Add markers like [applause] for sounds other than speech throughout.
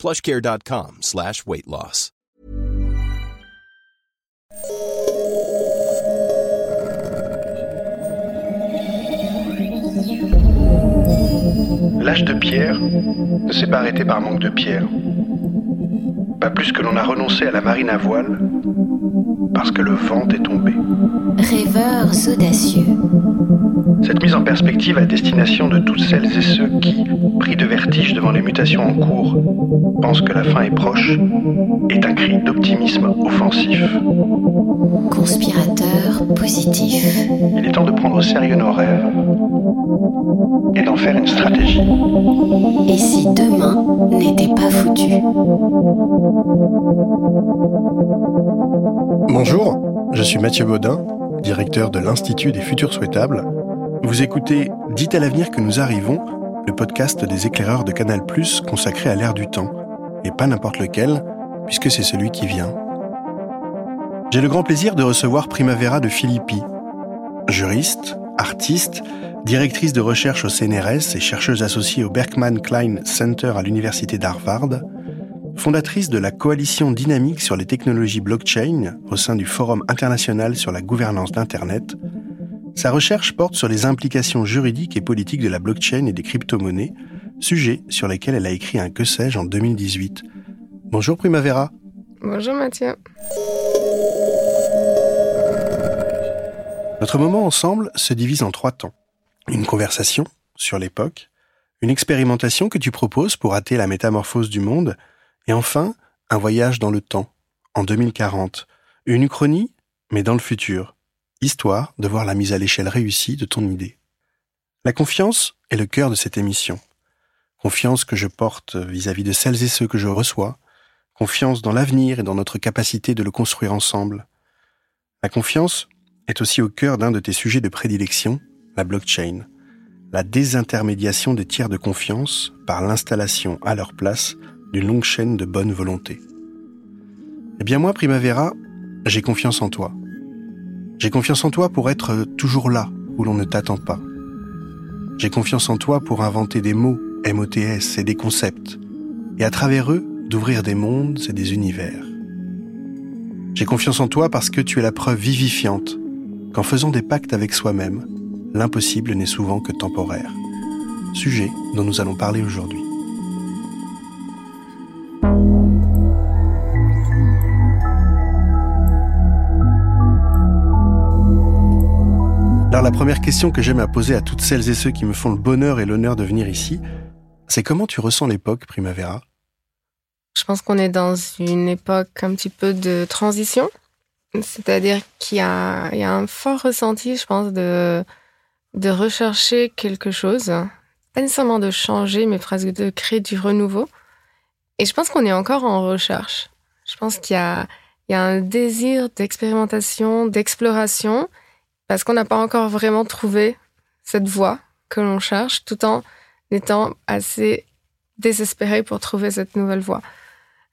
plushcare.com slash weight loss. L'âge de pierre ne s'est pas arrêté par manque de pierre. Pas plus que l'on a renoncé à la marine à voile parce que le vent est tombé. Rêveurs audacieux. Cette mise en perspective à destination de toutes celles et ceux qui, pris de vertige devant les mutations en cours, pensent que la fin est proche, est un cri d'optimisme offensif. Conspirateur positif. Il est temps de prendre au sérieux nos rêves et d'en faire une stratégie. Et si demain n'était pas foutu? Bonjour, je suis Mathieu Baudin, directeur de l'Institut des Futurs Souhaitables. Vous écoutez Dites à l'avenir que nous arrivons, le podcast des éclaireurs de Canal+, consacré à l'ère du temps, et pas n'importe lequel, puisque c'est celui qui vient. J'ai le grand plaisir de recevoir Primavera de Philippi, juriste, artiste, directrice de recherche au CNRS et chercheuse associée au Berkman Klein Center à l'Université d'Harvard, fondatrice de la coalition dynamique sur les technologies blockchain au sein du Forum international sur la gouvernance d'Internet, sa recherche porte sur les implications juridiques et politiques de la blockchain et des crypto-monnaies, sujet sur lesquels elle a écrit un que sais-je en 2018. Bonjour Primavera. Bonjour Mathieu. Notre moment ensemble se divise en trois temps. Une conversation sur l'époque, une expérimentation que tu proposes pour hâter la métamorphose du monde, et enfin un voyage dans le temps, en 2040, une uchronie, mais dans le futur, histoire de voir la mise à l'échelle réussie de ton idée. La confiance est le cœur de cette émission. Confiance que je porte vis-à-vis de celles et ceux que je reçois, confiance dans l'avenir et dans notre capacité de le construire ensemble. La confiance est aussi au cœur d'un de tes sujets de prédilection, la blockchain, la désintermédiation des tiers de confiance par l'installation à leur place d'une longue chaîne de bonne volonté. Eh bien moi, Primavera, j'ai confiance en toi. J'ai confiance en toi pour être toujours là où l'on ne t'attend pas. J'ai confiance en toi pour inventer des mots, MOTS et des concepts, et à travers eux, d'ouvrir des mondes et des univers. J'ai confiance en toi parce que tu es la preuve vivifiante qu'en faisant des pactes avec soi-même, l'impossible n'est souvent que temporaire. Sujet dont nous allons parler aujourd'hui. Alors la première question que j'aime à poser à toutes celles et ceux qui me font le bonheur et l'honneur de venir ici, c'est comment tu ressens l'époque Primavera? Je pense qu'on est dans une époque un petit peu de transition. C'est-à-dire qu'il y a, un fort ressenti, je pense, de, de rechercher quelque chose. Pas nécessairement de changer, mais presque de créer du renouveau. Et je pense qu'on est encore en recherche. Je pense qu'il y a un désir d'expérimentation, d'exploration, parce qu'on n'a pas encore vraiment trouvé cette voie que l'on cherche, tout en étant assez désespéré pour trouver cette nouvelle voie.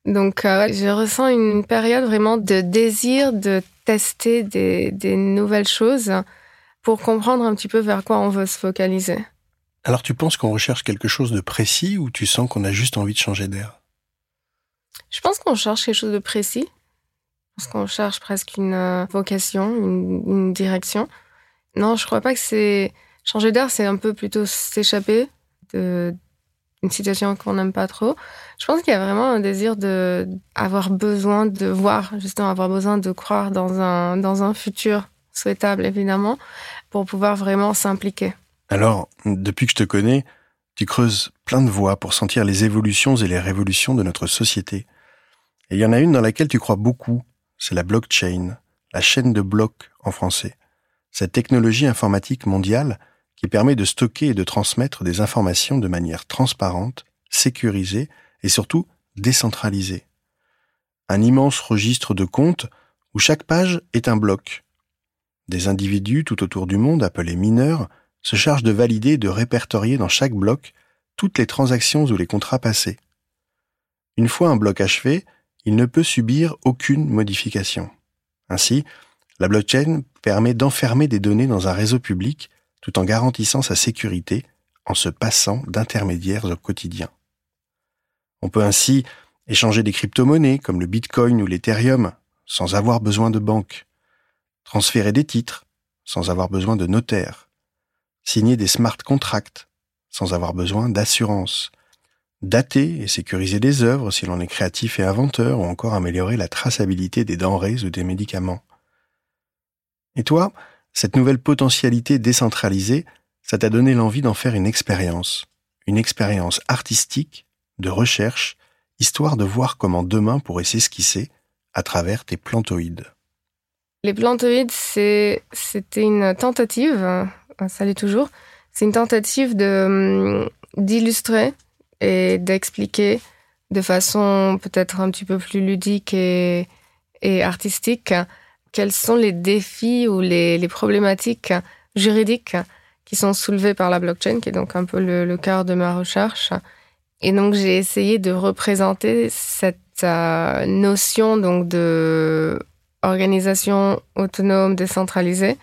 Donc, euh, je ressens une période vraiment de désir de tester des, des, nouvelles choses pour comprendre un petit peu vers quoi on veut se focaliser. Alors, tu penses qu'on recherche quelque chose de précis ou tu sens qu'on a juste envie de changer d'air? Je pense qu'on cherche quelque chose de précis. Parce qu'on cherche presque une vocation, une, direction. Non, je crois pas que c'est changer d'air, c'est un peu plutôt s'échapper de une situation qu'on n'aime pas trop. Je pense qu'il y a vraiment un désir de avoir besoin de voir, justement, avoir besoin de croire dans un dans un futur souhaitable, évidemment, pour pouvoir vraiment s'impliquer. Alors, depuis que je te connais, tu creuses plein de voies pour sentir les évolutions et les révolutions de notre société. Et il y en a une dans laquelle tu crois beaucoup, c'est la blockchain, la chaîne de blocs en français. Cette technologie informatique mondiale qui permet de stocker et de transmettre des informations de manière transparente, sécurisée et surtout décentralisée. un immense registre de comptes où chaque page est un bloc. Des individus tout autour du monde, appelés mineurs, se chargent de valider et de répertorier dans chaque bloc toutes les transactions ou les contrats passés. Une fois un bloc achevé, il ne peut subir aucune modification. Ainsi, la blockchain permet d'enfermer des données dans un réseau public tout en garantissant sa sécurité en se passant d'intermédiaires au quotidien. On peut ainsi échanger des crypto-monnaies comme le Bitcoin ou l'Ethereum sans avoir besoin de banque, transférer des titres sans avoir besoin de notaire, signer des smart contracts sans avoir besoin d'assurance, dater et sécuriser des œuvres si l'on est créatif et inventeur ou encore améliorer la traçabilité des denrées ou des médicaments. Et toi, cette nouvelle potentialité décentralisée, ça t'a donné l'envie d'en faire une expérience, une expérience artistique, de recherche, histoire de voir comment demain pourrait s'esquisser à travers tes plantoïdes. Les plantoïdes, c'était une tentative, hein, ça l'est toujours, c'est une tentative hum, d'illustrer et d'expliquer de façon peut-être un petit peu plus ludique et, artistique quels sont les défis ou les, problématiques juridiques qui sont soulevées par la blockchain, qui est donc un peu le, cœur de ma recherche. Et donc j'ai essayé de représenter cette euh, notion donc de autonome décentralisée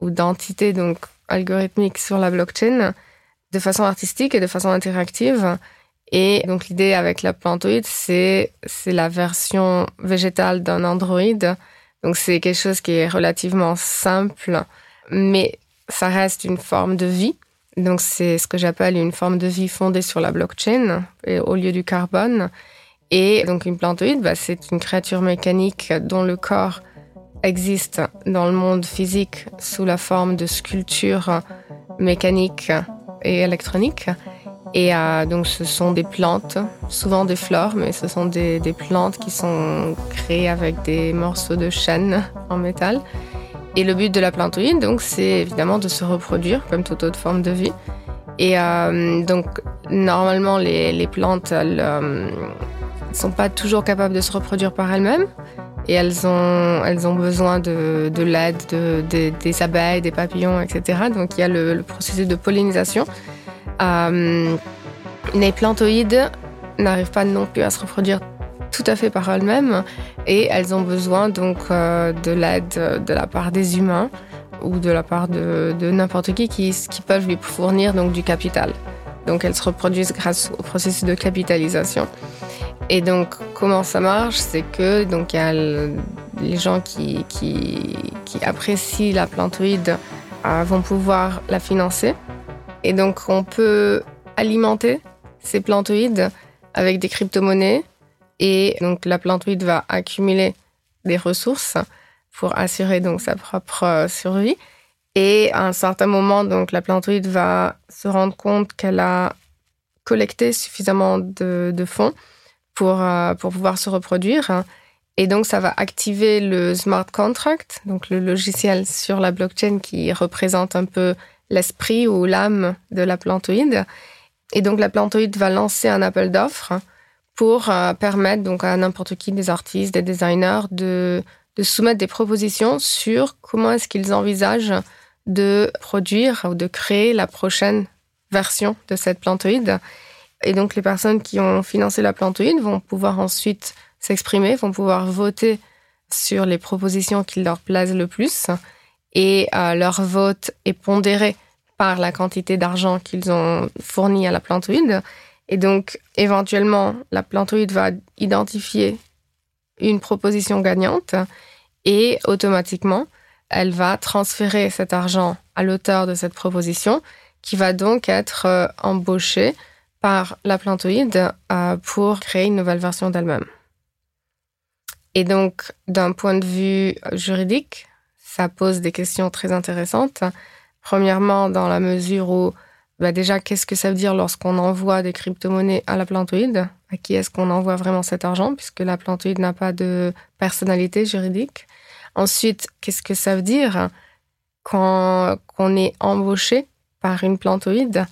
ou d'entité donc algorithmique sur la blockchain de façon artistique et de façon interactive. Et donc l'idée avec la plantoïde, c'est c'est la version végétale d'un Android. Donc c'est quelque chose qui est relativement simple, mais ça reste une forme de vie. Donc c'est ce que j'appelle une forme de vie fondée sur la blockchain et au lieu du carbone. Et donc une plantoïde, bah, c'est une créature mécanique dont le corps existe dans le monde physique sous la forme de sculptures mécaniques et électroniques. Et euh, donc ce sont des plantes, souvent des fleurs, mais ce sont des, plantes qui sont créées avec des morceaux de chêne en métal. Et le but de la plantoïde, donc, c'est évidemment de se reproduire comme toute autre forme de vie. Et euh, donc normalement les, les plantes, elles euh, sont pas toujours capables de se reproduire par elles-mêmes et elles ont, elles ont besoin de, de l'aide de, de, des abeilles, des papillons, etc. Donc il y a le, le processus de pollinisation. Euh, les plantoïdes n'arrivent pas non plus à se reproduire tout à fait par elles-mêmes et elles ont besoin donc euh, de l'aide de la part des humains ou de la part de, de n'importe qui, qui qui peuvent lui fournir donc du capital. Donc elles se reproduisent grâce au processus de capitalisation. Et donc, comment ça marche C'est que donc il y a le, les gens qui, apprécient la plantoïde euh, vont pouvoir la financer. Et donc, on peut alimenter ces plantoïdes avec des crypto-monnaies. Et donc, la plantoïde va accumuler des ressources pour assurer donc sa propre survie. Et à un certain moment, donc, la plantoïde va se rendre compte qu'elle a collecté suffisamment de, fonds pour, euh, pour pouvoir se reproduire. Et donc, ça va activer le smart contract, donc le logiciel sur la blockchain qui représente un peu l'esprit ou l'âme de la plantoïde. Et donc, la plantoïde va lancer un appel d'offres pour euh, permettre donc à n'importe qui, des artistes, des designers, de, de soumettre des propositions sur comment est-ce qu'ils envisagent de produire ou de créer la prochaine version de cette plantoïde. Et donc, les personnes qui ont financé la plantoïde vont pouvoir ensuite s'exprimer, vont pouvoir voter sur les propositions qui leur plaisent le plus. Et euh, leur vote est pondéré par la quantité d'argent qu'ils ont fourni à la plantoïde. Et donc, éventuellement, la plantoïde va identifier une proposition gagnante et automatiquement, elle va transférer cet argent à l'auteur de cette proposition qui va donc être euh, embauché par la plantoïde euh, pour créer une nouvelle version d'elle-même. Et donc, d'un point de vue juridique, ça pose des questions très intéressantes. Premièrement, dans la mesure où, bah déjà, qu'est-ce que ça veut dire lorsqu'on envoie des crypto-monnaies à la plantoïde? À qui est-ce qu'on envoie vraiment cet argent Puisque la plantoïde n'a pas de personnalité juridique? Ensuite, qu'est-ce que ça veut dire quand qu'on est embauché par une plantoïde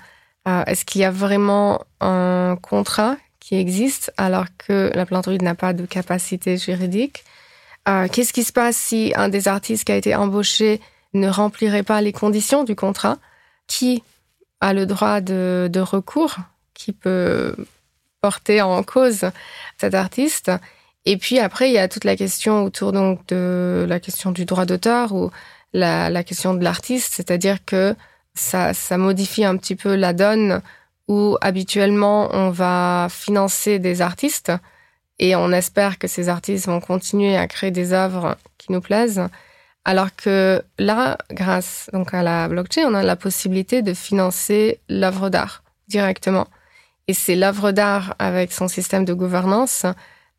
euh, Est-ce qu'il y a vraiment un contrat qui existent alors que la plantoïde n'a pas de capacité juridique? Euh, qu'est-ce qui se passe si un des artistes qui a été embauché ne remplirait pas les conditions du contrat? Qui a le droit de recours? Qui peut porter en cause cet artiste? Et puis après, il y a toute la question autour donc de la question du droit d'auteur ou la, question de l'artiste, c'est-à-dire que ça, ça modifie un petit peu la donne où habituellement on va financer des artistes et on espère que ces artistes vont continuer à créer des œuvres qui nous plaisent. Alors que là, grâce donc à la blockchain, on a la possibilité de financer l'œuvre d'art directement. Et c'est l'œuvre d'art avec son système de gouvernance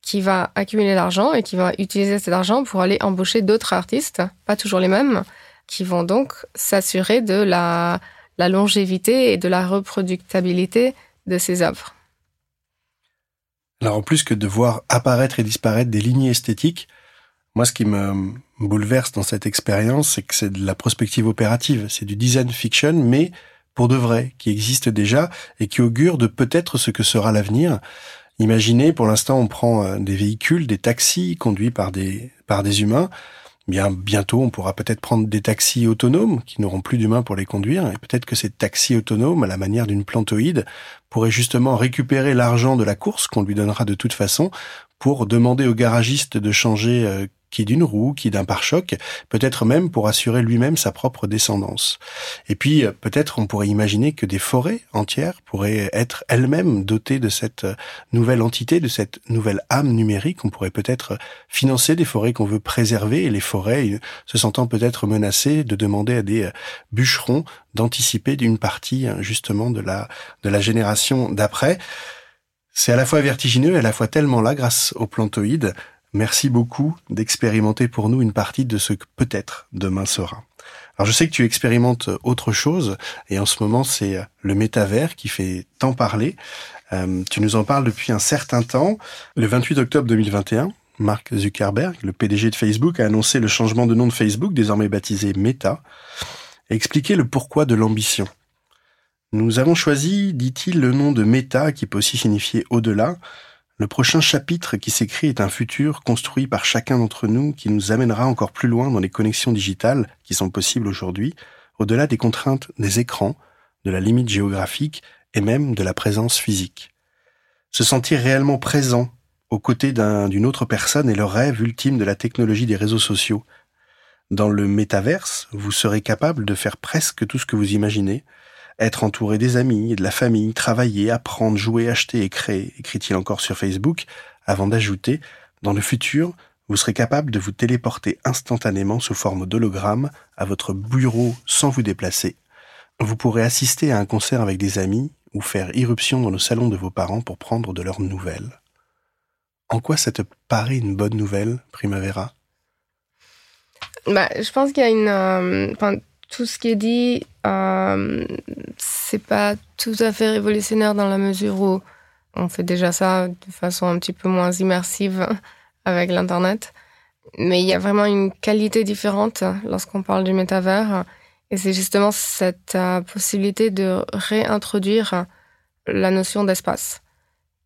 qui va accumuler l'argent et qui va utiliser cet argent pour aller embaucher d'autres artistes, pas toujours les mêmes, qui vont donc s'assurer de la, longévité et de la reproductabilité de ces œuvres. Alors en plus que de voir apparaître et disparaître des lignées esthétiques, moi ce qui me bouleverse dans cette expérience, c'est que c'est de la prospective opérative, c'est du design fiction, mais pour de vrai, qui existe déjà et qui augure de peut-être ce que sera l'avenir. Imaginez, pour l'instant, on prend euh, des véhicules, des taxis conduits par des, par des humains. Bien, bientôt, on pourra peut-être prendre des taxis autonomes qui n'auront plus d'humains pour les conduire. Et peut-être que ces taxis autonomes, à la manière d'une plantoïde, pourraient justement récupérer l'argent de la course qu'on lui donnera de toute façon pour demander au garagiste de changer euh, qui d'une roue, qui d'un pare-choc, peut-être même pour assurer lui-même sa propre descendance. Et puis euh, peut-être on pourrait imaginer que des forêts entières pourraient être elles-mêmes dotées de cette euh, nouvelle entité, de cette nouvelle âme numérique. On pourrait peut-être financer des forêts qu'on veut préserver et les forêts, euh, se sentant peut-être menacées, de demander à des bûcherons d'anticiper d'une partie justement de la de la génération d'après. C'est à la fois vertigineux et à la fois tellement là grâce aux plantoïdes Merci beaucoup d'expérimenter pour nous une partie de ce que peut-être demain sera. Alors je sais que tu expérimentes autre chose et en ce moment c'est le métavers qui fait tant parler. Euh, tu nous en parles depuis un certain temps. Le 28 octobre 2021, Mark Zuckerberg, le PDG de Facebook, a annoncé le changement de nom de Facebook, désormais baptisé Meta, et expliqué le pourquoi de l'ambition. Nous avons choisi, dit-il, le nom de Meta qui peut aussi signifier au-delà, le prochain chapitre qui s'écrit est un futur construit par chacun d'entre nous qui nous amènera encore plus loin dans les connexions digitales qui sont possibles aujourd'hui, au-delà des contraintes des écrans, de la limite géographique et même de la présence physique. Se sentir réellement présent aux côtés d'une autre personne est le rêve ultime de la technologie des réseaux sociaux. Dans le métaverse, vous serez capable de faire presque tout ce que vous imaginez, être entouré des amis et de la famille, travailler, apprendre, jouer, acheter et créer, écrit-il encore sur Facebook, avant d'ajouter, dans le futur, vous serez capable de vous téléporter instantanément sous forme d'hologramme à votre bureau sans vous déplacer. Vous pourrez assister à un concert avec des amis ou faire irruption dans le salon de vos parents pour prendre de leurs nouvelles. En quoi ça te paraît une bonne nouvelle, Primavera? Bah, Je pense qu'il y a une... Euh, tout ce qui est dit, euh, c'est pas tout à fait révolutionnaire dans la mesure où on fait déjà ça de façon un petit peu moins immersive [laughs] avec l'Internet. Mais il y a vraiment une qualité différente lorsqu'on parle du métavers. Et c'est justement cette euh, possibilité de réintroduire la notion d'espace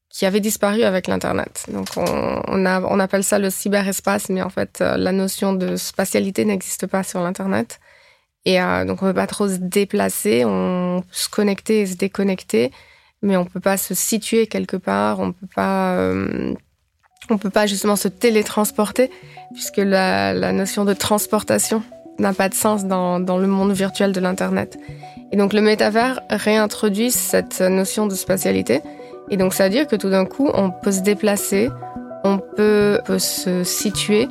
qui avait disparu avec l'Internet. Donc on, appelle ça le cyberespace, mais en fait euh, la notion de spatialité n'existe pas sur l'Internet. Et euh, donc on peut pas trop se déplacer, on peut se connecter et se déconnecter, mais on peut pas se situer quelque part, on peut pas, euh, peut pas justement se télétransporter puisque la, notion de transportation n'a pas de sens dans, le monde virtuel de l'internet. Et donc le métavers réintroduit cette notion de spatialité. Et donc ça veut dire que tout d'un coup on peut se déplacer, on peut se situer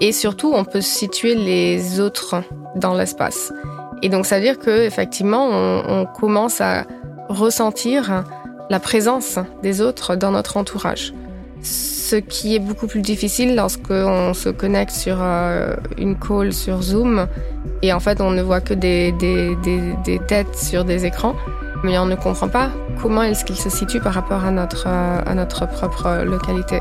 et surtout on peut situer les autres dans l'espace. Et donc ça veut dire que effectivement on, commence à ressentir la présence des autres dans notre entourage. Ce qui est beaucoup plus difficile lorsqu'on se connecte sur euh, une call sur Zoom et en fait on ne voit que des, des, des, des têtes sur des écrans, mais on ne comprend pas comment est-ce qu'il se situe par rapport à notre, euh, à notre propre localité.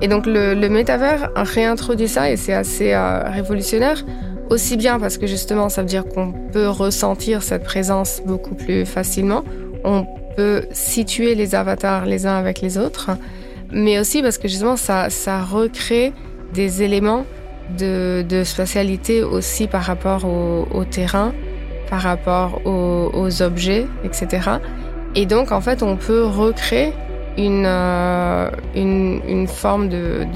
Et donc le, métavers réintroduit ça et c'est assez euh, révolutionnaire. Aussi bien parce que justement ça veut dire qu'on peut ressentir cette présence beaucoup plus facilement. On peut situer les avatars les uns avec les autres, mais aussi parce que justement ça, ça recrée des éléments de, de spatialité aussi par rapport au, terrain, par rapport aux, objets, etc. Et donc en fait on peut recréer une, euh, une, une, forme de,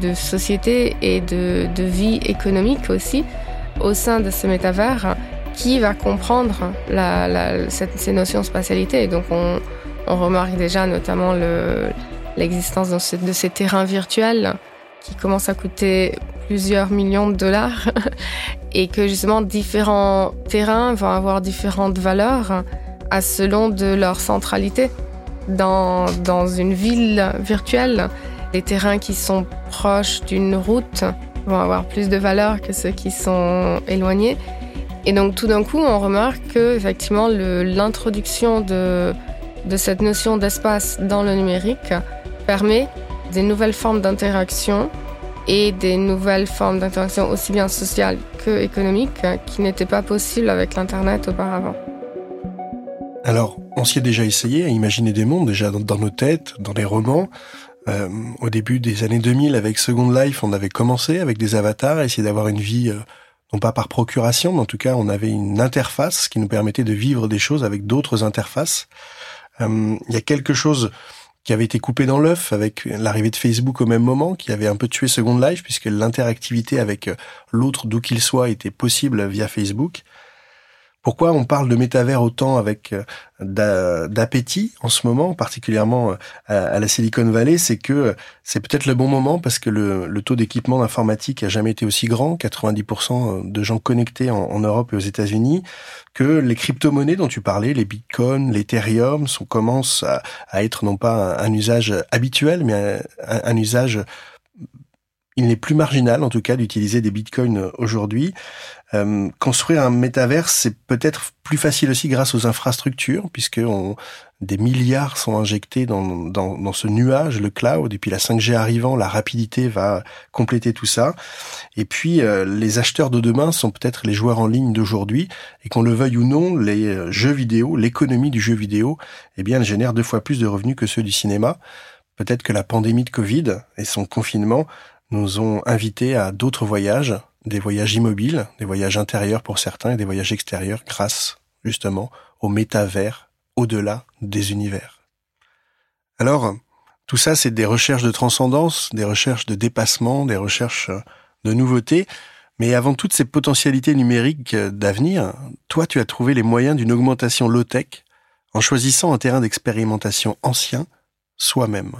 de, société et de, de vie économique aussi au sein de ce métavers qui va comprendre ces notions de spatialité. Donc, on, remarque déjà notamment l'existence de, ces terrains virtuels qui commencent à coûter plusieurs millions de dollars [laughs] et que justement différents terrains vont avoir différentes valeurs à selon de leur centralité. Dans, une ville virtuelle, les terrains qui sont proches d'une route vont avoir plus de valeur que ceux qui sont éloignés. Et donc tout d'un coup, on remarque que effectivement l'introduction de, de cette notion d'espace dans le numérique permet des nouvelles formes d'interaction et des nouvelles formes d'interaction aussi bien sociales que économiques qui n'étaient pas possibles avec l'Internet auparavant. Alors, on s'y est déjà essayé à imaginer des mondes, déjà dans, nos têtes, dans les romans. Euh, au début des années 2000, avec Second Life, on avait commencé avec des avatars, essayer d'avoir une vie euh, non pas par procuration, mais en tout cas, on avait une interface qui nous permettait de vivre des choses avec d'autres interfaces. Euh, il y a quelque chose qui avait été coupé dans l'œuf avec l'arrivée de Facebook au même moment, qui avait un peu tué Second Life, puisque l'interactivité avec l'autre, d'où qu'il soit, était possible via Facebook. Pourquoi on parle de métavers autant avec euh, d'appétit en ce moment, particulièrement euh, à la Silicon Valley, c'est que c'est peut-être le bon moment parce que le, taux d'équipement d'informatique a jamais été aussi grand, 90% de gens connectés en, Europe et aux États-Unis, que les crypto-monnaies dont tu parlais, les bitcoins, l'Ethereum, sont commencent à, être non pas un, usage habituel, mais un usage il n'est plus marginal, en tout cas, d'utiliser des bitcoins aujourd'hui. Euh, construire un métavers, c'est peut-être plus facile aussi grâce aux infrastructures, puisque des milliards sont injectés dans, dans, dans, ce nuage, le cloud, et puis la 5G arrivant, la rapidité va compléter tout ça. Et puis, euh, les acheteurs de demain sont peut-être les joueurs en ligne d'aujourd'hui, et qu'on le veuille ou non, les euh, jeux vidéo, l'économie du jeu vidéo, eh bien, elle génère deux fois plus de revenus que ceux du cinéma. Peut-être que la pandémie de Covid et son confinement nous ont invités à d'autres voyages, des voyages immobiles, des voyages intérieurs pour certains et des voyages extérieurs grâce justement au métavers au-delà des univers. Alors, tout ça, c'est des recherches de transcendance, des recherches de dépassement, des recherches de nouveautés. Mais avant toutes ces potentialités numériques d'avenir, toi, tu as trouvé les moyens d'une augmentation low-tech en choisissant un terrain d'expérimentation ancien, soi-même.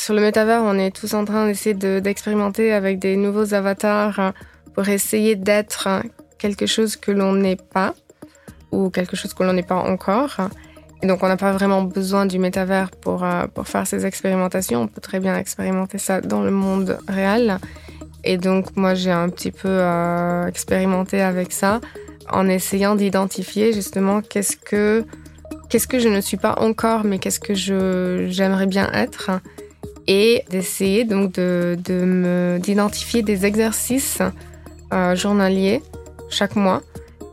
Sur le métavers, on est tous en train d'essayer d'expérimenter avec des nouveaux avatars pour essayer d'être quelque chose que l'on n'est pas ou quelque chose que l'on n'est pas encore. Et donc, on n'a pas vraiment besoin du métavers pour, euh, pour faire ces expérimentations. On peut très bien expérimenter ça dans le monde réel. Et donc, moi, j'ai un petit peu euh, expérimenté avec ça en essayant d'identifier justement qu'est-ce que, qu'est-ce que je ne suis pas encore, mais qu'est-ce que je, j'aimerais bien être et d'essayer donc de, de d'identifier des exercices euh, journaliers chaque mois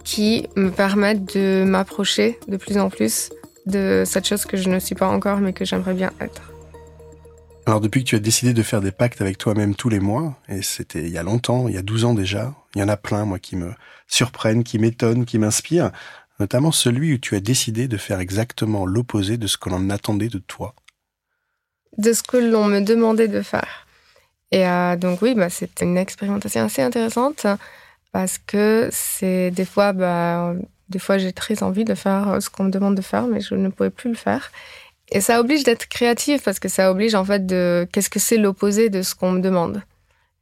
qui me permettent de m'approcher de plus en plus de cette chose que je ne suis pas encore mais que j'aimerais bien être. Alors depuis que tu as décidé de faire des pactes avec toi-même tous les mois, et c'était il y a longtemps, il y a 12 ans déjà, il y en a plein moi qui me surprennent, qui m'étonnent, qui m'inspirent, notamment celui où tu as décidé de faire exactement l'opposé de ce que l'on attendait de toi de ce que l'on me demandait de faire. Et euh, donc oui, bah, c'était une expérimentation assez intéressante parce que c'est des fois, bah, des fois j'ai très envie de faire ce qu'on me demande de faire, mais je ne pouvais plus le faire. Et ça oblige d'être créatif parce que ça oblige en fait de qu'est-ce que c'est l'opposé de ce qu'on me demande.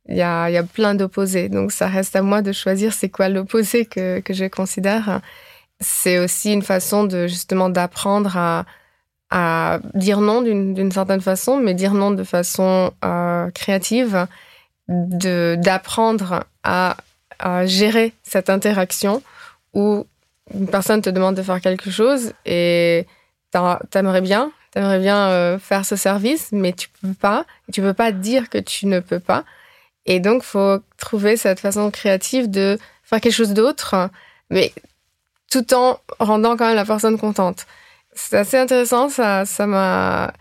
Il y a, y a plein d'opposés, donc ça reste à moi de choisir c'est quoi l'opposé que, que je considère. C'est aussi une façon de justement d'apprendre à, à dire non d'une certaine façon, mais dire non de façon euh, créative, d'apprendre à, à, gérer cette interaction où une personne te demande de faire quelque chose et t'aimerais bien, t'aimerais bien euh, faire ce service, mais tu peux pas, tu peux pas dire que tu ne peux pas. Et donc, faut trouver cette façon créative de faire quelque chose d'autre, mais tout en rendant quand même la personne contente c'est assez intéressant. Ça, m'a,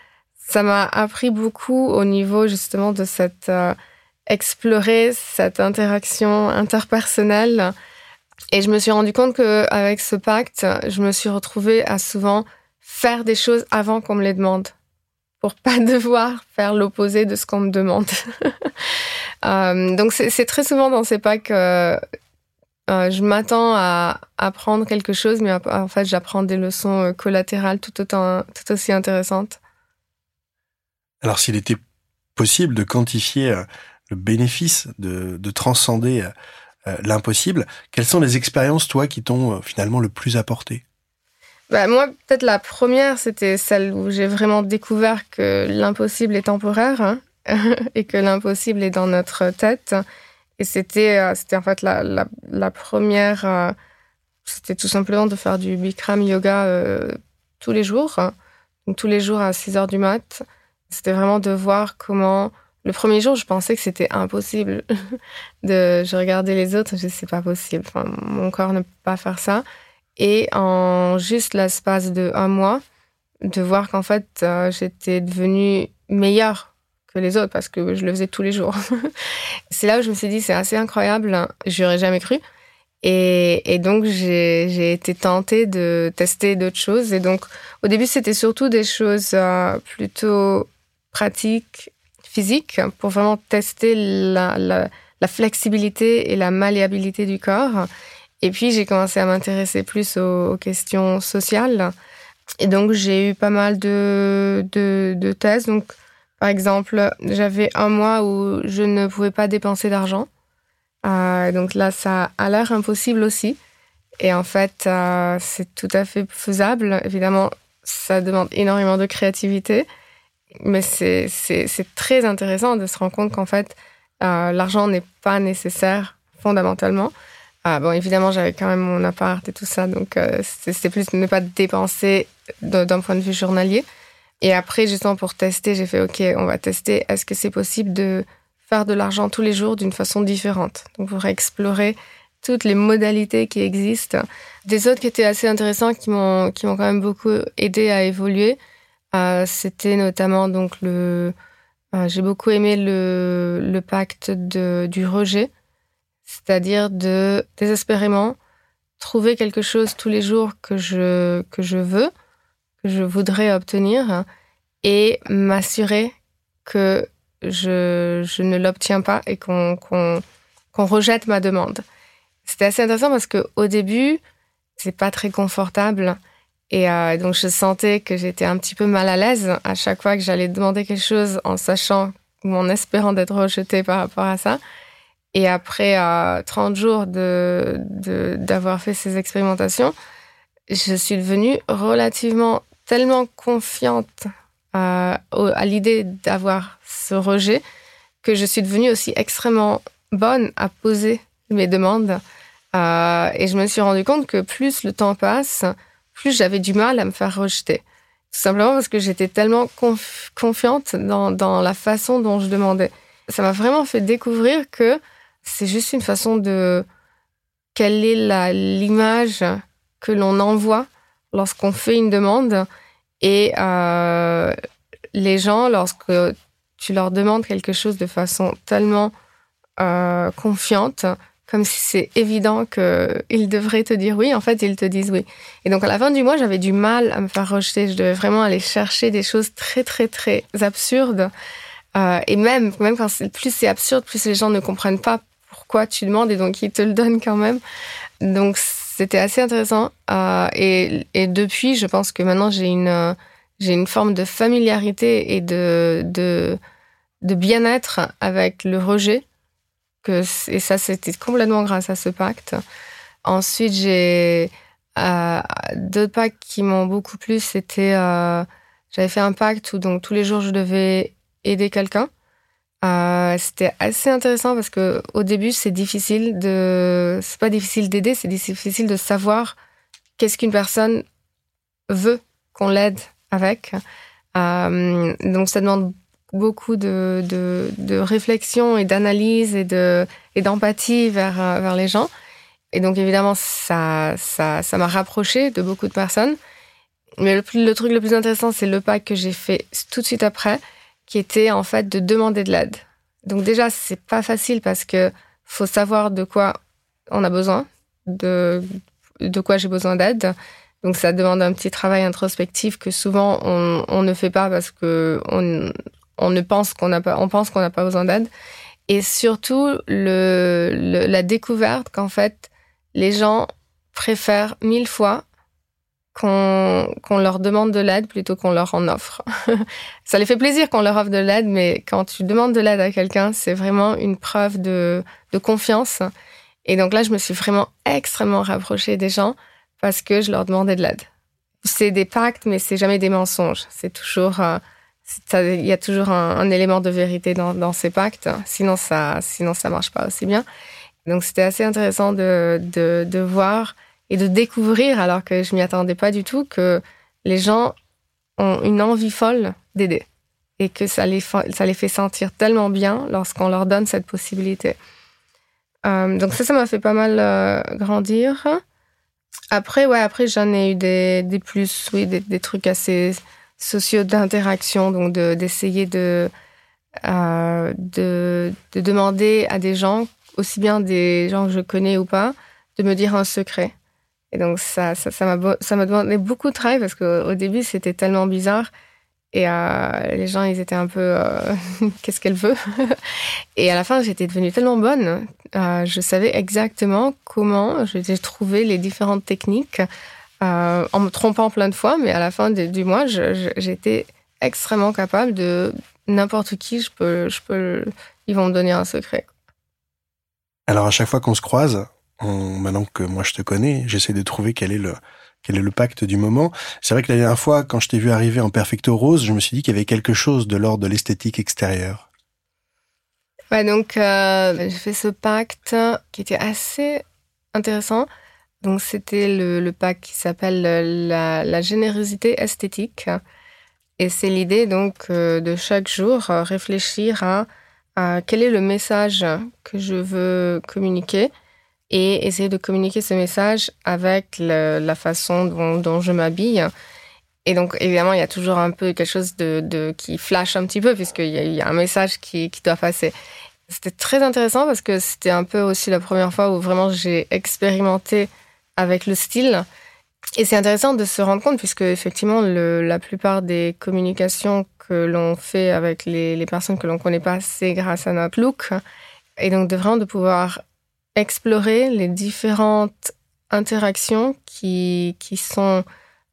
ça m'a appris beaucoup au niveau justement de cette euh, explorer cette interaction interpersonnelle. Et je me suis rendu compte que avec ce pacte, je me suis retrouvée à souvent faire des choses avant qu'on me les demande pour [laughs] pas devoir faire l'opposé de ce qu'on me demande. [laughs] Euh, donc c'est très souvent dans ces packs, euh, je m'attends à apprendre quelque chose, mais en fait j'apprends des leçons collatérales tout, autant, tout aussi intéressantes. Alors s'il était possible de quantifier le bénéfice de, de transcender l'impossible, quelles sont les expériences, toi, qui t'ont finalement le plus apporté? Bah, moi, peut-être la première, c'était celle où j'ai vraiment découvert que l'impossible est temporaire hein, [laughs] et que l'impossible est dans notre tête. Et c'était, euh, c'était en fait la, la, première, euh, c'était tout simplement de faire du Bikram yoga euh, tous les jours, tous les jours à 6 heures du mat. C'était vraiment de voir comment. Le premier jour, je pensais que c'était impossible. [laughs] de, je regardais les autres, je c'est pas possible. Mon corps ne peut pas faire ça. Et en juste l'espace de un mois, de voir qu'en fait, j'étais devenue meilleure que les autres parce que je le faisais tous les jours. [laughs] c'est là où je me suis dit, c'est assez incroyable, j'aurais jamais cru. Et, donc, j'ai été tentée de tester d'autres choses. Et donc, au début, c'était surtout des choses euh, plutôt pratiques, physiques, pour vraiment tester la, flexibilité et la malléabilité du corps. Et puis, j'ai commencé à m'intéresser plus aux, questions sociales. Et donc, j'ai eu pas mal de, de, de thèses. Donc, par exemple, j'avais un mois où je ne pouvais pas dépenser d'argent. Euh, donc là, ça a l'air impossible aussi. Et en fait, euh, c'est tout à fait faisable. Évidemment, ça demande énormément de créativité. Mais c'est très intéressant de se rendre compte qu'en fait, euh, l'argent n'est pas nécessaire fondamentalement. Bon, évidemment, j'avais quand même mon appart et tout ça, donc c'était plus ne pas dépenser d'un point de vue journalier. Et après, justement, pour tester, j'ai fait, OK, on va tester, est-ce que c'est possible de faire de l'argent tous les jours d'une façon différente? Donc, pour explorer toutes les modalités qui existent. Des autres qui étaient assez intéressants, qui m'ont qui m'ont quand même beaucoup aidé à évoluer, euh, c'était notamment donc le... Euh, j'ai beaucoup aimé le, pacte du rejet. C'est-à-dire de désespérément trouver quelque chose tous les jours que je, que je veux, je voudrais obtenir, et m'assurer que je, je ne l'obtiens pas et qu'on qu'on rejette ma demande. C'était assez intéressant parce que au début, c'est pas très confortable. Et euh, donc, je sentais que j'étais un petit peu mal à l'aise à chaque fois que j'allais demander quelque chose en sachant ou en espérant d'être rejetée par rapport à ça. Et après euh, 30 jours de, d'avoir fait ces expérimentations, je suis devenue relativement tellement confiante euh, à l'idée d'avoir ce rejet que je suis devenue aussi extrêmement bonne à poser mes demandes. Euh, et je me suis rendu compte que plus le temps passe, plus j'avais du mal à me faire rejeter. Tout simplement parce que j'étais tellement confiante dans, dans la façon dont je demandais. Ça m'a vraiment fait découvrir que c'est juste une façon de quelle est l'image que l'on envoie lorsqu'on fait une demande et euh, les gens lorsque tu leur demandes quelque chose de façon tellement euh, confiante comme si c'est évident qu'ils devraient te dire oui, en fait, ils te disent oui. Et donc, à la fin du mois, j'avais du mal à me faire rejeter. Je devais vraiment aller chercher des choses très, très, très absurdes. Euh, et même, même quand plus c'est absurde, plus les gens ne comprennent pas pourquoi tu demandes et donc ils te le donnent quand même. Donc c'était assez intéressant. Euh, et, depuis, je pense que maintenant j'ai une, une forme de familiarité et de, bien-être avec le rejet. Et ça, c'était complètement grâce à ce pacte. Ensuite, j'ai euh, d'autres pactes qui m'ont beaucoup plu. C'était, euh, j'avais fait un pacte où donc tous les jours je devais aider quelqu'un. Euh, c'était assez intéressant parce que au début, c'est difficile de, c'est pas difficile d'aider, c'est difficile de savoir qu'est-ce qu'une personne veut qu'on l'aide avec. Euh, donc, ça demande beaucoup de, de, réflexion et d'analyse et de et d'empathie vers vers les gens. Et donc, évidemment, ça ça ça m'a rapproché de beaucoup de personnes. Mais le, le truc le plus intéressant, c'est le pack que j'ai fait tout de suite après, qui était en fait de demander de l'aide. Donc déjà, c'est pas facile parce que faut savoir de quoi on a besoin, de, de quoi j'ai besoin d'aide. Donc ça demande un petit travail introspectif que souvent on, ne fait pas parce que on, on ne pense qu'on n'a pas, on pense qu'on n'a pas besoin d'aide. Et surtout le la découverte qu'en fait les gens préfèrent mille fois qu'on leur demande de l'aide plutôt qu'on leur en offre. [laughs] ça les fait plaisir qu'on leur offre de l'aide, mais quand tu demandes de l'aide à quelqu'un, c'est vraiment une preuve de, confiance. Et donc là, je me suis vraiment extrêmement rapprochée des gens parce que je leur demandais de l'aide. C'est des pactes, mais c'est jamais des mensonges. C'est toujours, euh, il y a toujours un, élément de vérité dans, ces pactes. Sinon, ça, sinon ça marche pas aussi bien. Donc c'était assez intéressant de, de voir et de découvrir, alors que je m'y attendais pas du tout, que les gens ont une envie folle d'aider et que ça les, ça les fait sentir tellement bien lorsqu'on leur donne cette possibilité. Euh, donc ça, ça m'a fait pas mal euh, grandir. Après, ouais, après j'en ai eu des, des plus, oui, des, trucs assez sociaux d'interaction, donc d'essayer de, euh, de, de demander à des gens, aussi bien des gens que je connais ou pas, de me dire un secret. Et donc, ça, ça, m'a, ça m'a demandé beaucoup de travail parce qu'au début, c'était tellement bizarre. Et euh, les gens, ils étaient un peu, euh, [laughs] qu'est-ce qu'elle veut? [laughs] Et à la fin, j'étais devenue tellement bonne. Euh, je savais exactement comment j'ai trouvé les différentes techniques en me trompant plein de fois. Mais à la fin du mois, j'étais extrêmement capable de n'importe qui, je peux, je peux, ils vont me donner un secret. Alors à chaque fois qu'on se croise, maintenant que moi je te connais, j'essaie de trouver quel est le quel est le pacte du moment. C'est vrai que la dernière fois, quand je t'ai vu arriver en perfecto rose, je me suis dit qu'il y avait quelque chose de l'ordre de l'esthétique extérieure. Ouais, donc euh, j'ai fait ce pacte qui était assez intéressant. Donc c'était le, pacte qui s'appelle la, la, générosité esthétique. Et c'est l'idée donc euh, de chaque jour euh, réfléchir à quel est le message que je veux communiquer et essayer de communiquer ce message avec la façon dont, je m'habille. Et donc, évidemment, il y a toujours un peu quelque chose de, qui flash un petit peu, puisqu'il y, y a un message qui, qui doit passer. C'était très intéressant parce que c'était un peu aussi la première fois où vraiment j'ai expérimenté avec le style. Et c'est intéressant de se rendre compte, puisque effectivement, le, la plupart des communications que l'on fait avec les, les personnes que l'on connaît pas, c'est grâce à notre look. Et donc, de vraiment de pouvoir explorer les différentes interactions qui, qui, sont,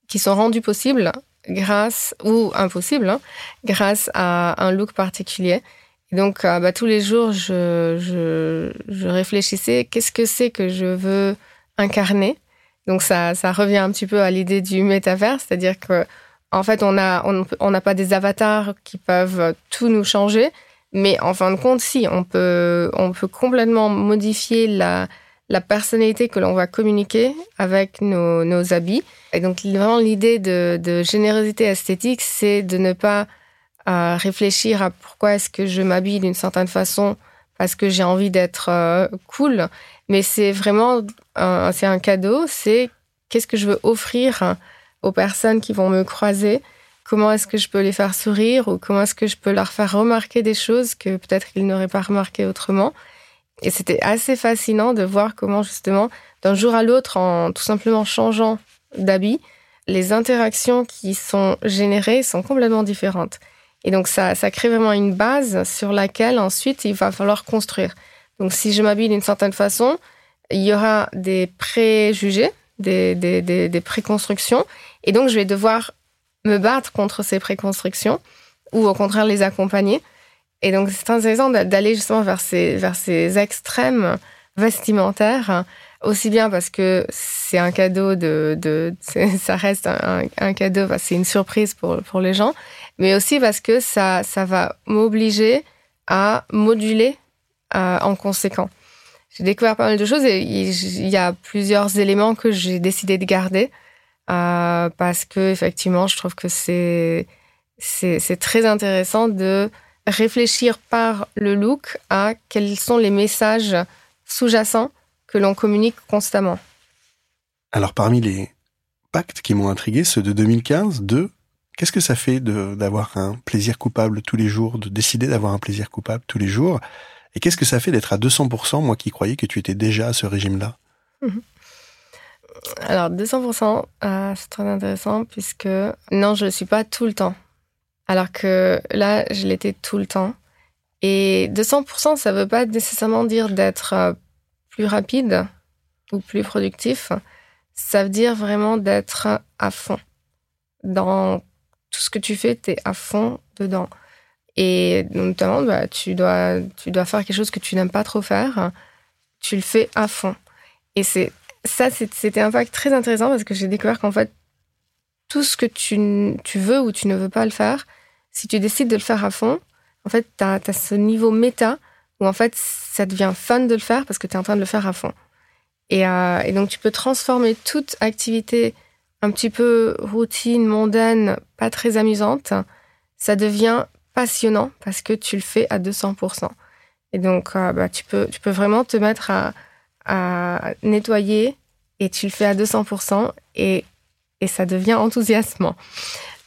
qui sont rendues possibles grâce, ou impossibles, hein, grâce à un look particulier. Et donc, euh, bah, tous les jours, je, je, réfléchissais, qu'est-ce que c'est que je veux incarner? Donc, ça, ça revient un petit peu à l'idée du métavers, c'est-à-dire que en fait, on n'a on, n'a pas des avatars qui peuvent tout nous changer, mais en fin de compte, si, on peut, on peut complètement modifier la, la personnalité que l'on va communiquer avec nos, nos habits. Et donc, vraiment, l'idée de, de générosité esthétique, c'est de ne pas euh, réfléchir à pourquoi est-ce que je m'habille d'une certaine façon parce que j'ai envie d'être euh, cool, mais c'est vraiment c'est un cadeau, c'est qu'est-ce que je veux offrir aux personnes qui vont me croiser comment est-ce que je peux les faire sourire ou comment est-ce que je peux leur faire remarquer des choses que peut-être ils n'auraient pas remarqué autrement. Et c'était assez fascinant de voir comment justement, d'un jour à l'autre, en tout simplement changeant d'habit, les interactions qui sont générées sont complètement différentes. Et donc ça, ça crée vraiment une base sur laquelle ensuite il va falloir construire. Donc si je m'habille d'une certaine façon, il y aura des préjugés, des, des préconstructions, et donc je vais devoir me battre contre ces préconstructions ou au contraire les accompagner. Et donc c'est intéressant d'aller justement vers ces, vers ces extrêmes vestimentaires, aussi bien parce que c'est un cadeau de, de [laughs] ça reste un, cadeau, c'est une surprise pour, pour les gens, mais aussi parce que ça, ça va m'obliger à moduler euh, en conséquent. J'ai découvert pas mal de choses et il y a plusieurs éléments que j'ai décidé de garder euh, parce que effectivement, je trouve que c'est c'est très intéressant de réfléchir par le look à quels sont les messages sous-jacents que l'on communique constamment. Alors parmi les pactes qui m'ont intrigué, ceux de 2015, de qu'est-ce que ça fait d'avoir un plaisir coupable tous les jours, de décider d'avoir un plaisir coupable tous les jours? Et qu'est-ce que ça fait d'être à 200%, moi qui croyais que tu étais déjà à ce régime-là? Mhm. Alors, 200%, euh, c'est très intéressant puisque non, je ne suis pas tout le temps. Alors que là, je l'étais tout le temps. Et 200%, ça ne veut pas nécessairement dire d'être euh, plus rapide ou plus productif. Ça veut dire vraiment d'être à fond. Dans tout ce que tu fais, tu es à fond dedans. Et notamment, bah, tu, dois, tu dois faire quelque chose que tu n'aimes pas trop faire. Tu le fais à fond. Et c'est ça, c'était un pacte très intéressant parce que j'ai découvert qu'en fait, tout ce que tu, tu, veux ou tu ne veux pas le faire, si tu décides de le faire à fond, en fait, tu as, ce niveau méta où en fait, ça devient fun de le faire parce que tu es en train de le faire à fond. Et, euh, et, donc, tu peux transformer toute activité un petit peu routine, mondaine, pas très amusante, ça devient passionnant parce que tu le fais à 200%. Et donc, euh, bah, tu, peux, tu peux vraiment te mettre à, à nettoyer et tu le fais à 200% et, et ça devient enthousiasmant.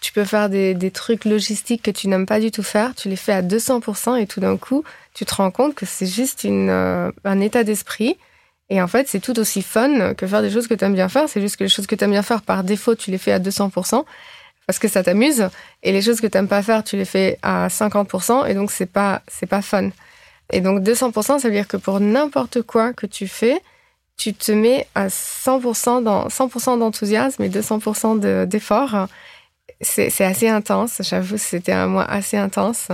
Tu peux faire des, des trucs logistiques que tu n'aimes pas du tout faire, tu les fais à 200% et tout d'un coup, tu te rends compte que c'est juste une, euh, un état d'esprit. Et en fait, c'est tout aussi fun que faire des choses que tu aimes bien faire. C'est juste que les choses que tu aimes bien faire, par défaut, tu les fais à 200% parce que ça t'amuse. Et les choses que tu n'aimes pas faire, tu les fais à 50%. Et donc, c'est pas, c'est pas fun. Et donc 200%, ça veut dire que pour n'importe quoi que tu fais, tu te mets à 100% dans 100% d'enthousiasme et 200% d'effort. c'est assez intense, j'avoue, c'était un mois assez intense.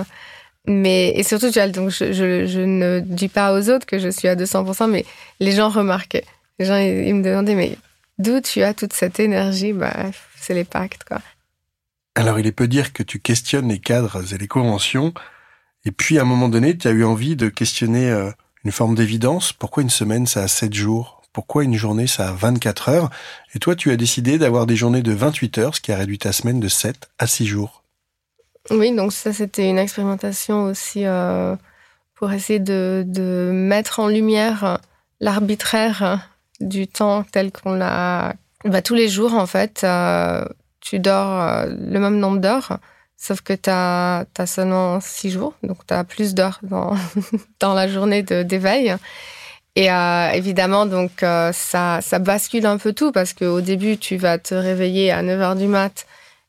Mais et surtout, tu vois, donc je, je, ne dis pas aux autres que je suis à 200%, mais les gens remarquaient. Les gens, ils, me demandaient, mais d'où tu as toute cette énergie? Bah, c'est les pactes, quoi. Alors, il est peu dire que tu questionnes les cadres et les conventions. Et puis, à un moment donné, tu as eu envie de questionner euh, une forme d'évidence. Pourquoi une semaine, ça a 7 jours? Pourquoi une journée, ça a 24 heures? Et toi, tu as décidé d'avoir des journées de 28 heures, ce qui a réduit ta semaine de 7 à 6 jours. Oui, donc ça, c'était une expérimentation aussi euh, pour essayer de, mettre en lumière l'arbitraire du temps tel qu'on l'a... Bah, tous les jours, en fait, euh, tu dors le même nombre d'heures Sauf que tu as, seulement six jours, donc tu as plus d'heures dans, [laughs] dans la journée d'éveil. Et euh, évidemment, donc euh, ça, ça bascule un peu tout parce qu'au début, tu vas te réveiller à 9 h du mat,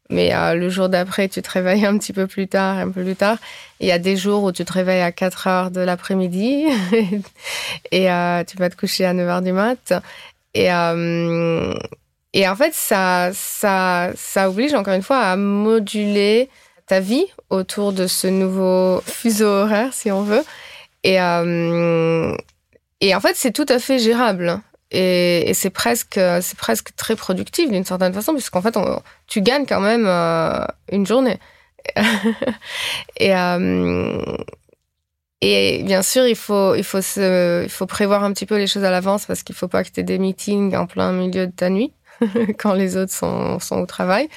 mais euh, le jour d'après, tu te réveilles un petit peu plus tard, un peu plus tard. Il y a des jours où tu te réveilles à 4 heures de l'après-midi [laughs] et tu vas te coucher à 9 h du mat. Et, et en fait, ça, ça, ça oblige encore une fois à moduler ta vie autour de ce nouveau fuseau horaire, si on veut. Et, euh, et en fait, c'est tout à fait gérable. Et, c'est presque, c'est presque très productif d'une certaine façon, puisqu'en fait, tu gagnes quand même euh, une journée. [laughs] et, euh, et bien sûr, il faut, il, faut se, il faut prévoir un petit peu les choses à l'avance parce qu'il ne faut pas que tu aies des meetings en plein milieu de ta nuit. [laughs] quand les autres sont, au travail.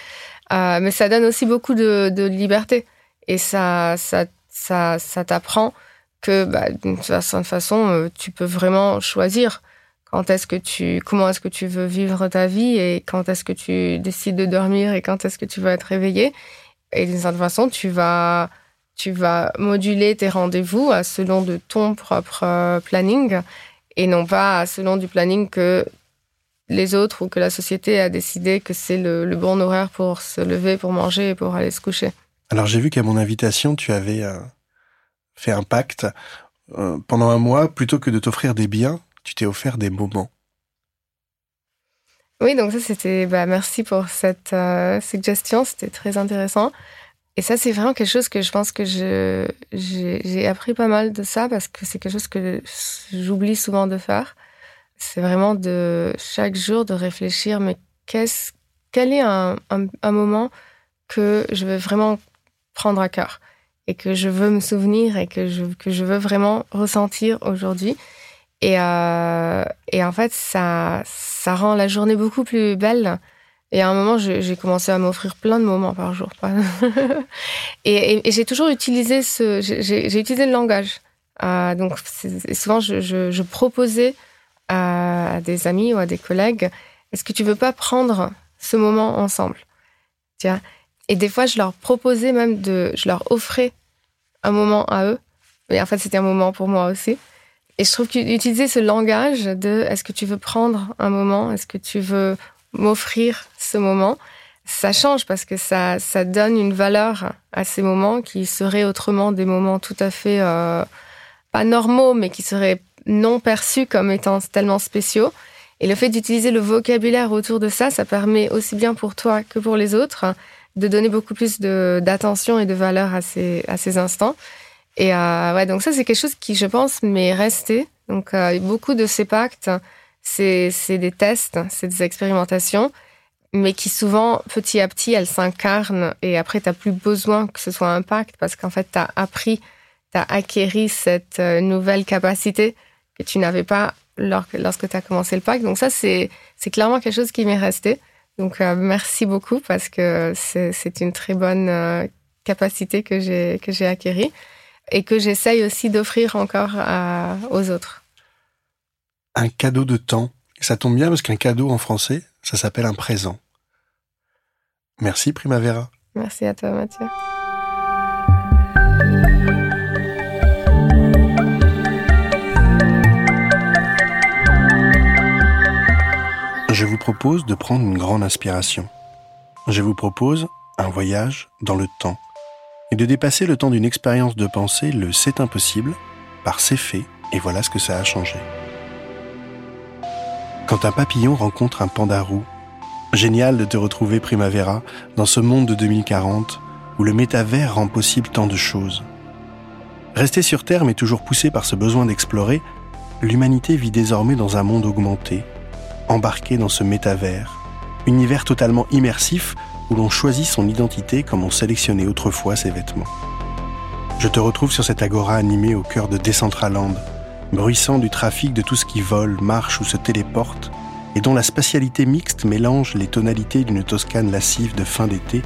Euh, mais ça donne aussi beaucoup de, liberté. Et ça, ça, ça, ça t'apprend que bah, d'une certaine façon, euh, tu peux vraiment choisir quand est-ce que tu, comment est-ce que tu veux vivre ta vie et quand est-ce que tu décides de dormir et quand est-ce que tu veux être réveillé. Et d'une certaine façon, tu vas, tu vas moduler tes rendez-vous selon de ton propre euh, planning et non pas selon du planning que les autres ou que la société a décidé que c'est le, bon horaire pour se lever, pour manger et pour aller se coucher. Alors j'ai vu qu'à mon invitation, tu avais euh, fait un pacte. Euh, pendant un mois, plutôt que de t'offrir des biens, tu t'es offert des moments. Oui, donc ça c'était... Bah, merci pour cette euh, suggestion, c'était très intéressant. Et ça, c'est vraiment quelque chose que je pense que j'ai appris pas mal de ça parce que c'est quelque chose que j'oublie souvent de faire c'est vraiment de chaque jour de réfléchir, mais qu'est-ce, quel est un, un, moment que je veux vraiment prendre à cœur et que je veux me souvenir et que je, que je veux vraiment ressentir aujourd'hui. Et, euh, et en fait, ça, ça rend la journée beaucoup plus belle. Et à un moment, j'ai commencé à m'offrir plein de moments par jour. [laughs] et, j'ai toujours utilisé ce, j'ai utilisé le langage. Euh, donc, souvent, je, je proposais à des amis ou à des collègues, est-ce que tu veux pas prendre ce moment ensemble. Et des fois, je leur proposais même de, je leur offrais un moment à eux. Mais en fait, c'était un moment pour moi aussi. Et je trouve qu'utiliser ce langage de est-ce que tu veux prendre un moment, est-ce que tu veux m'offrir ce moment, ça change parce que ça, ça donne une valeur à ces moments qui seraient autrement des moments tout à fait euh, pas normaux, mais qui seraient non perçus comme étant tellement spéciaux. Et le fait d'utiliser le vocabulaire autour de ça, ça permet aussi bien pour toi que pour les autres de donner beaucoup plus d'attention et de valeur à ces, à ces instants. Et euh, ouais, donc ça, c'est quelque chose qui, je pense, m'est resté. Donc, euh, beaucoup de ces pactes, c'est des tests, c'est des expérimentations, mais qui souvent, petit à petit, elles s'incarnent. Et après, tu n'as plus besoin que ce soit un pacte parce qu'en fait, tu as appris, tu as acquéri cette euh, nouvelle capacité que tu n'avais pas lorsque tu as commencé le pacte. Donc ça, c'est clairement quelque chose qui m'est resté. Donc, euh, merci beaucoup parce que c'est une très bonne euh, capacité que j'ai que j'ai acquérie et que j'essaye aussi d'offrir encore aux autres. Un cadeau de temps. Ça tombe bien parce qu'un cadeau en français, ça s'appelle un présent. Merci Primavera. Merci à toi Mathieu. Propose de prendre une grande inspiration. Je vous propose un voyage dans le temps et de dépasser le temps d'une expérience de pensée, le c'est impossible, par c'est fait, et voilà ce que ça a changé. Quand un papillon rencontre un panda roux, génial de te retrouver Primavera dans ce monde de 2040 où le métavers rend possible tant de choses. Rester sur Terre mais toujours poussé par ce besoin d'explorer, l'humanité vit désormais dans un monde augmenté, embarqué dans ce métavers, univers totalement immersif où l'on choisit son identité comme on sélectionnait autrefois ses vêtements. Je te retrouve sur cette agora animée au cœur de Decentraland, bruissant du trafic de tout ce qui vole, marche ou se téléporte, et dont la spatialité mixte mélange les tonalités d'une Toscane lascive de fin d'été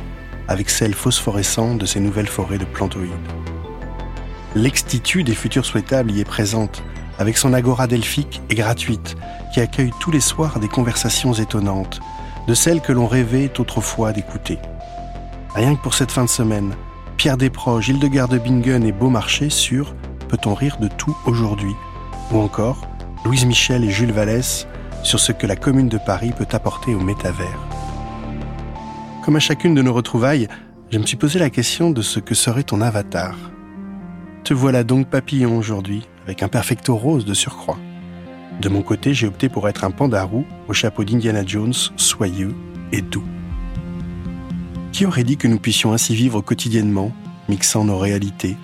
avec celles phosphorescentes de ces nouvelles forêts de plantoïdes. L'extitude des futurs souhaitables y est présente, avec son agora delphique et gratuite, qui accueille tous les soirs des conversations étonnantes, de celles que l'on rêvait autrefois d'écouter. Rien que pour cette fin de semaine, Pierre Desproges, Hildegard de Bingen et Beaumarchais sur Peut-on rire de tout aujourd'hui? Ou encore Louise Michel et Jules Vallès sur ce que la Commune de Paris peut apporter au métavers. Comme à chacune de nos retrouvailles, je me suis posé la question de ce que serait ton avatar. Voilà donc papillon aujourd'hui, avec un perfecto rose de surcroît. De mon côté, j'ai opté pour être un pandarou au chapeau d'Indiana Jones, soyeux et doux. Qui aurait dit que nous puissions ainsi vivre quotidiennement, mixant nos réalités,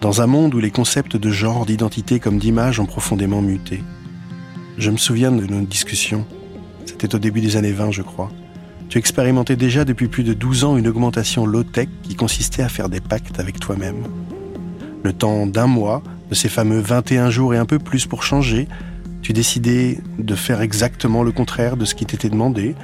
dans un monde où les concepts de genre, d'identité comme d'image ont profondément muté? Je me souviens de nos discussions. C'était au début des années 20, je crois. Tu expérimentais déjà depuis plus de 12 ans une augmentation low-tech qui consistait à faire des pactes avec toi-même. Le temps d'un mois, de ces fameux 21 jours et un peu plus pour changer, tu décidais de faire exactement le contraire de ce qui t'était demandé,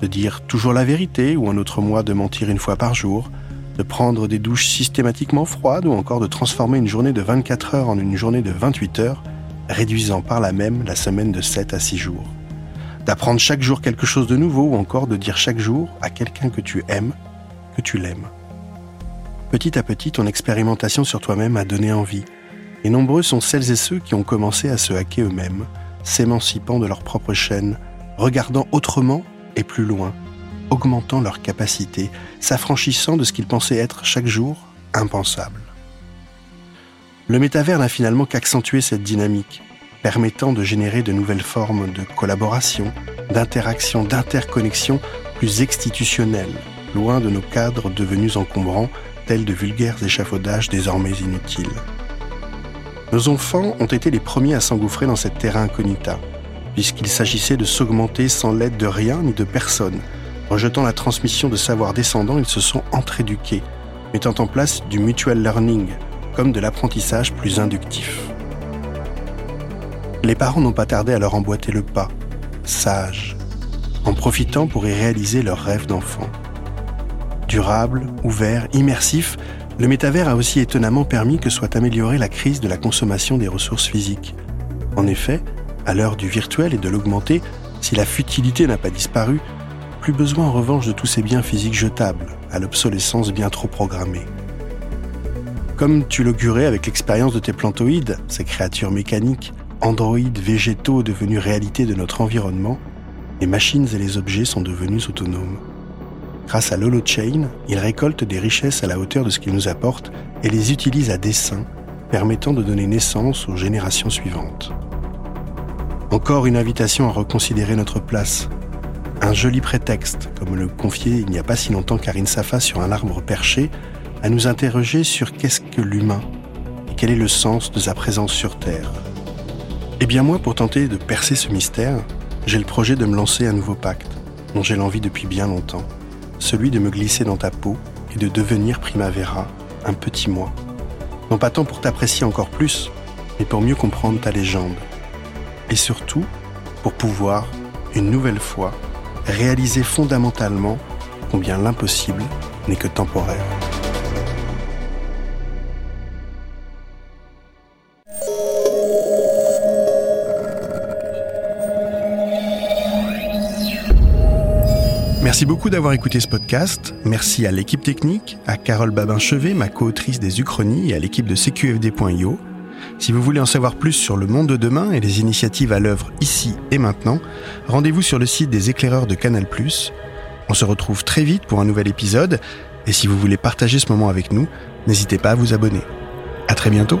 de dire toujours la vérité ou un autre mois de mentir une fois par jour, de prendre des douches systématiquement froides ou encore de transformer une journée de 24 heures en une journée de 28 heures, réduisant par là même la semaine de 7 à 6 jours. D'apprendre chaque jour quelque chose de nouveau ou encore de dire chaque jour à quelqu'un que tu aimes que tu l'aimes. Petit à petit, ton expérimentation sur toi-même a donné envie et nombreux sont celles et ceux qui ont commencé à se hacker eux-mêmes, s'émancipant de leur propre chaîne, regardant autrement et plus loin, augmentant leurs capacités, s'affranchissant de ce qu'ils pensaient être chaque jour impensable. Le métavers n'a finalement qu'accentué cette dynamique, permettant de générer de nouvelles formes de collaboration, d'interaction, d'interconnexion plus institutionnelles, loin de nos cadres devenus encombrants, de vulgaires échafaudages désormais inutiles. Nos enfants ont été les premiers à s'engouffrer dans cette terra incognita, puisqu'il s'agissait de s'augmenter sans l'aide de rien ni de personne. Rejetant la transmission de savoirs descendants, ils se sont entre-éduqués, mettant en place du mutual learning, comme de l'apprentissage plus inductif. Les parents n'ont pas tardé à leur emboîter le pas, sages, en profitant pour y réaliser leurs rêves d'enfant. Durable, ouvert, immersif, le métavers a aussi étonnamment permis que soit améliorée la crise de la consommation des ressources physiques. En effet, à l'heure du virtuel et de l'augmenté, si la futilité n'a pas disparu, Plus besoin en revanche de tous ces biens physiques jetables, à l'obsolescence bien trop programmée. Comme tu l'augurais avec l'expérience de tes plantoïdes, ces créatures mécaniques, androïdes végétaux devenus réalité de notre environnement, les machines et les objets sont devenus autonomes. Grâce à l'holochain, ils récoltent des richesses à la hauteur de ce qu'ils nous apportent et les utilisent à dessein, permettant de donner naissance aux générations suivantes. Encore une invitation à reconsidérer notre place. Un joli prétexte, comme le confiait il n'y a pas si longtemps Karine Safa sur un arbre perché, à nous interroger sur qu'est-ce que l'humain et quel est le sens de sa présence sur Terre. Eh bien moi, pour tenter de percer ce mystère, j'ai le projet de me lancer un nouveau pacte, dont j'ai l'envie depuis bien longtemps, celui de me glisser dans ta peau et de devenir Primavera, un petit moi. Non pas tant pour t'apprécier encore plus, mais pour mieux comprendre ta légende. Et surtout, pour pouvoir, une nouvelle fois, réaliser fondamentalement combien l'impossible n'est que temporaire. Merci beaucoup d'avoir écouté ce podcast. Merci à l'équipe technique, à Carole Babin-Chevet, ma co-autrice des Uchronies, et à l'équipe de CQFD.io. Si vous voulez en savoir plus sur le monde de demain et les initiatives à l'œuvre ici et maintenant, rendez-vous sur le site des éclaireurs de Canal+. On se retrouve très vite pour un nouvel épisode, et si vous voulez partager ce moment avec nous, n'hésitez pas à vous abonner. À très bientôt!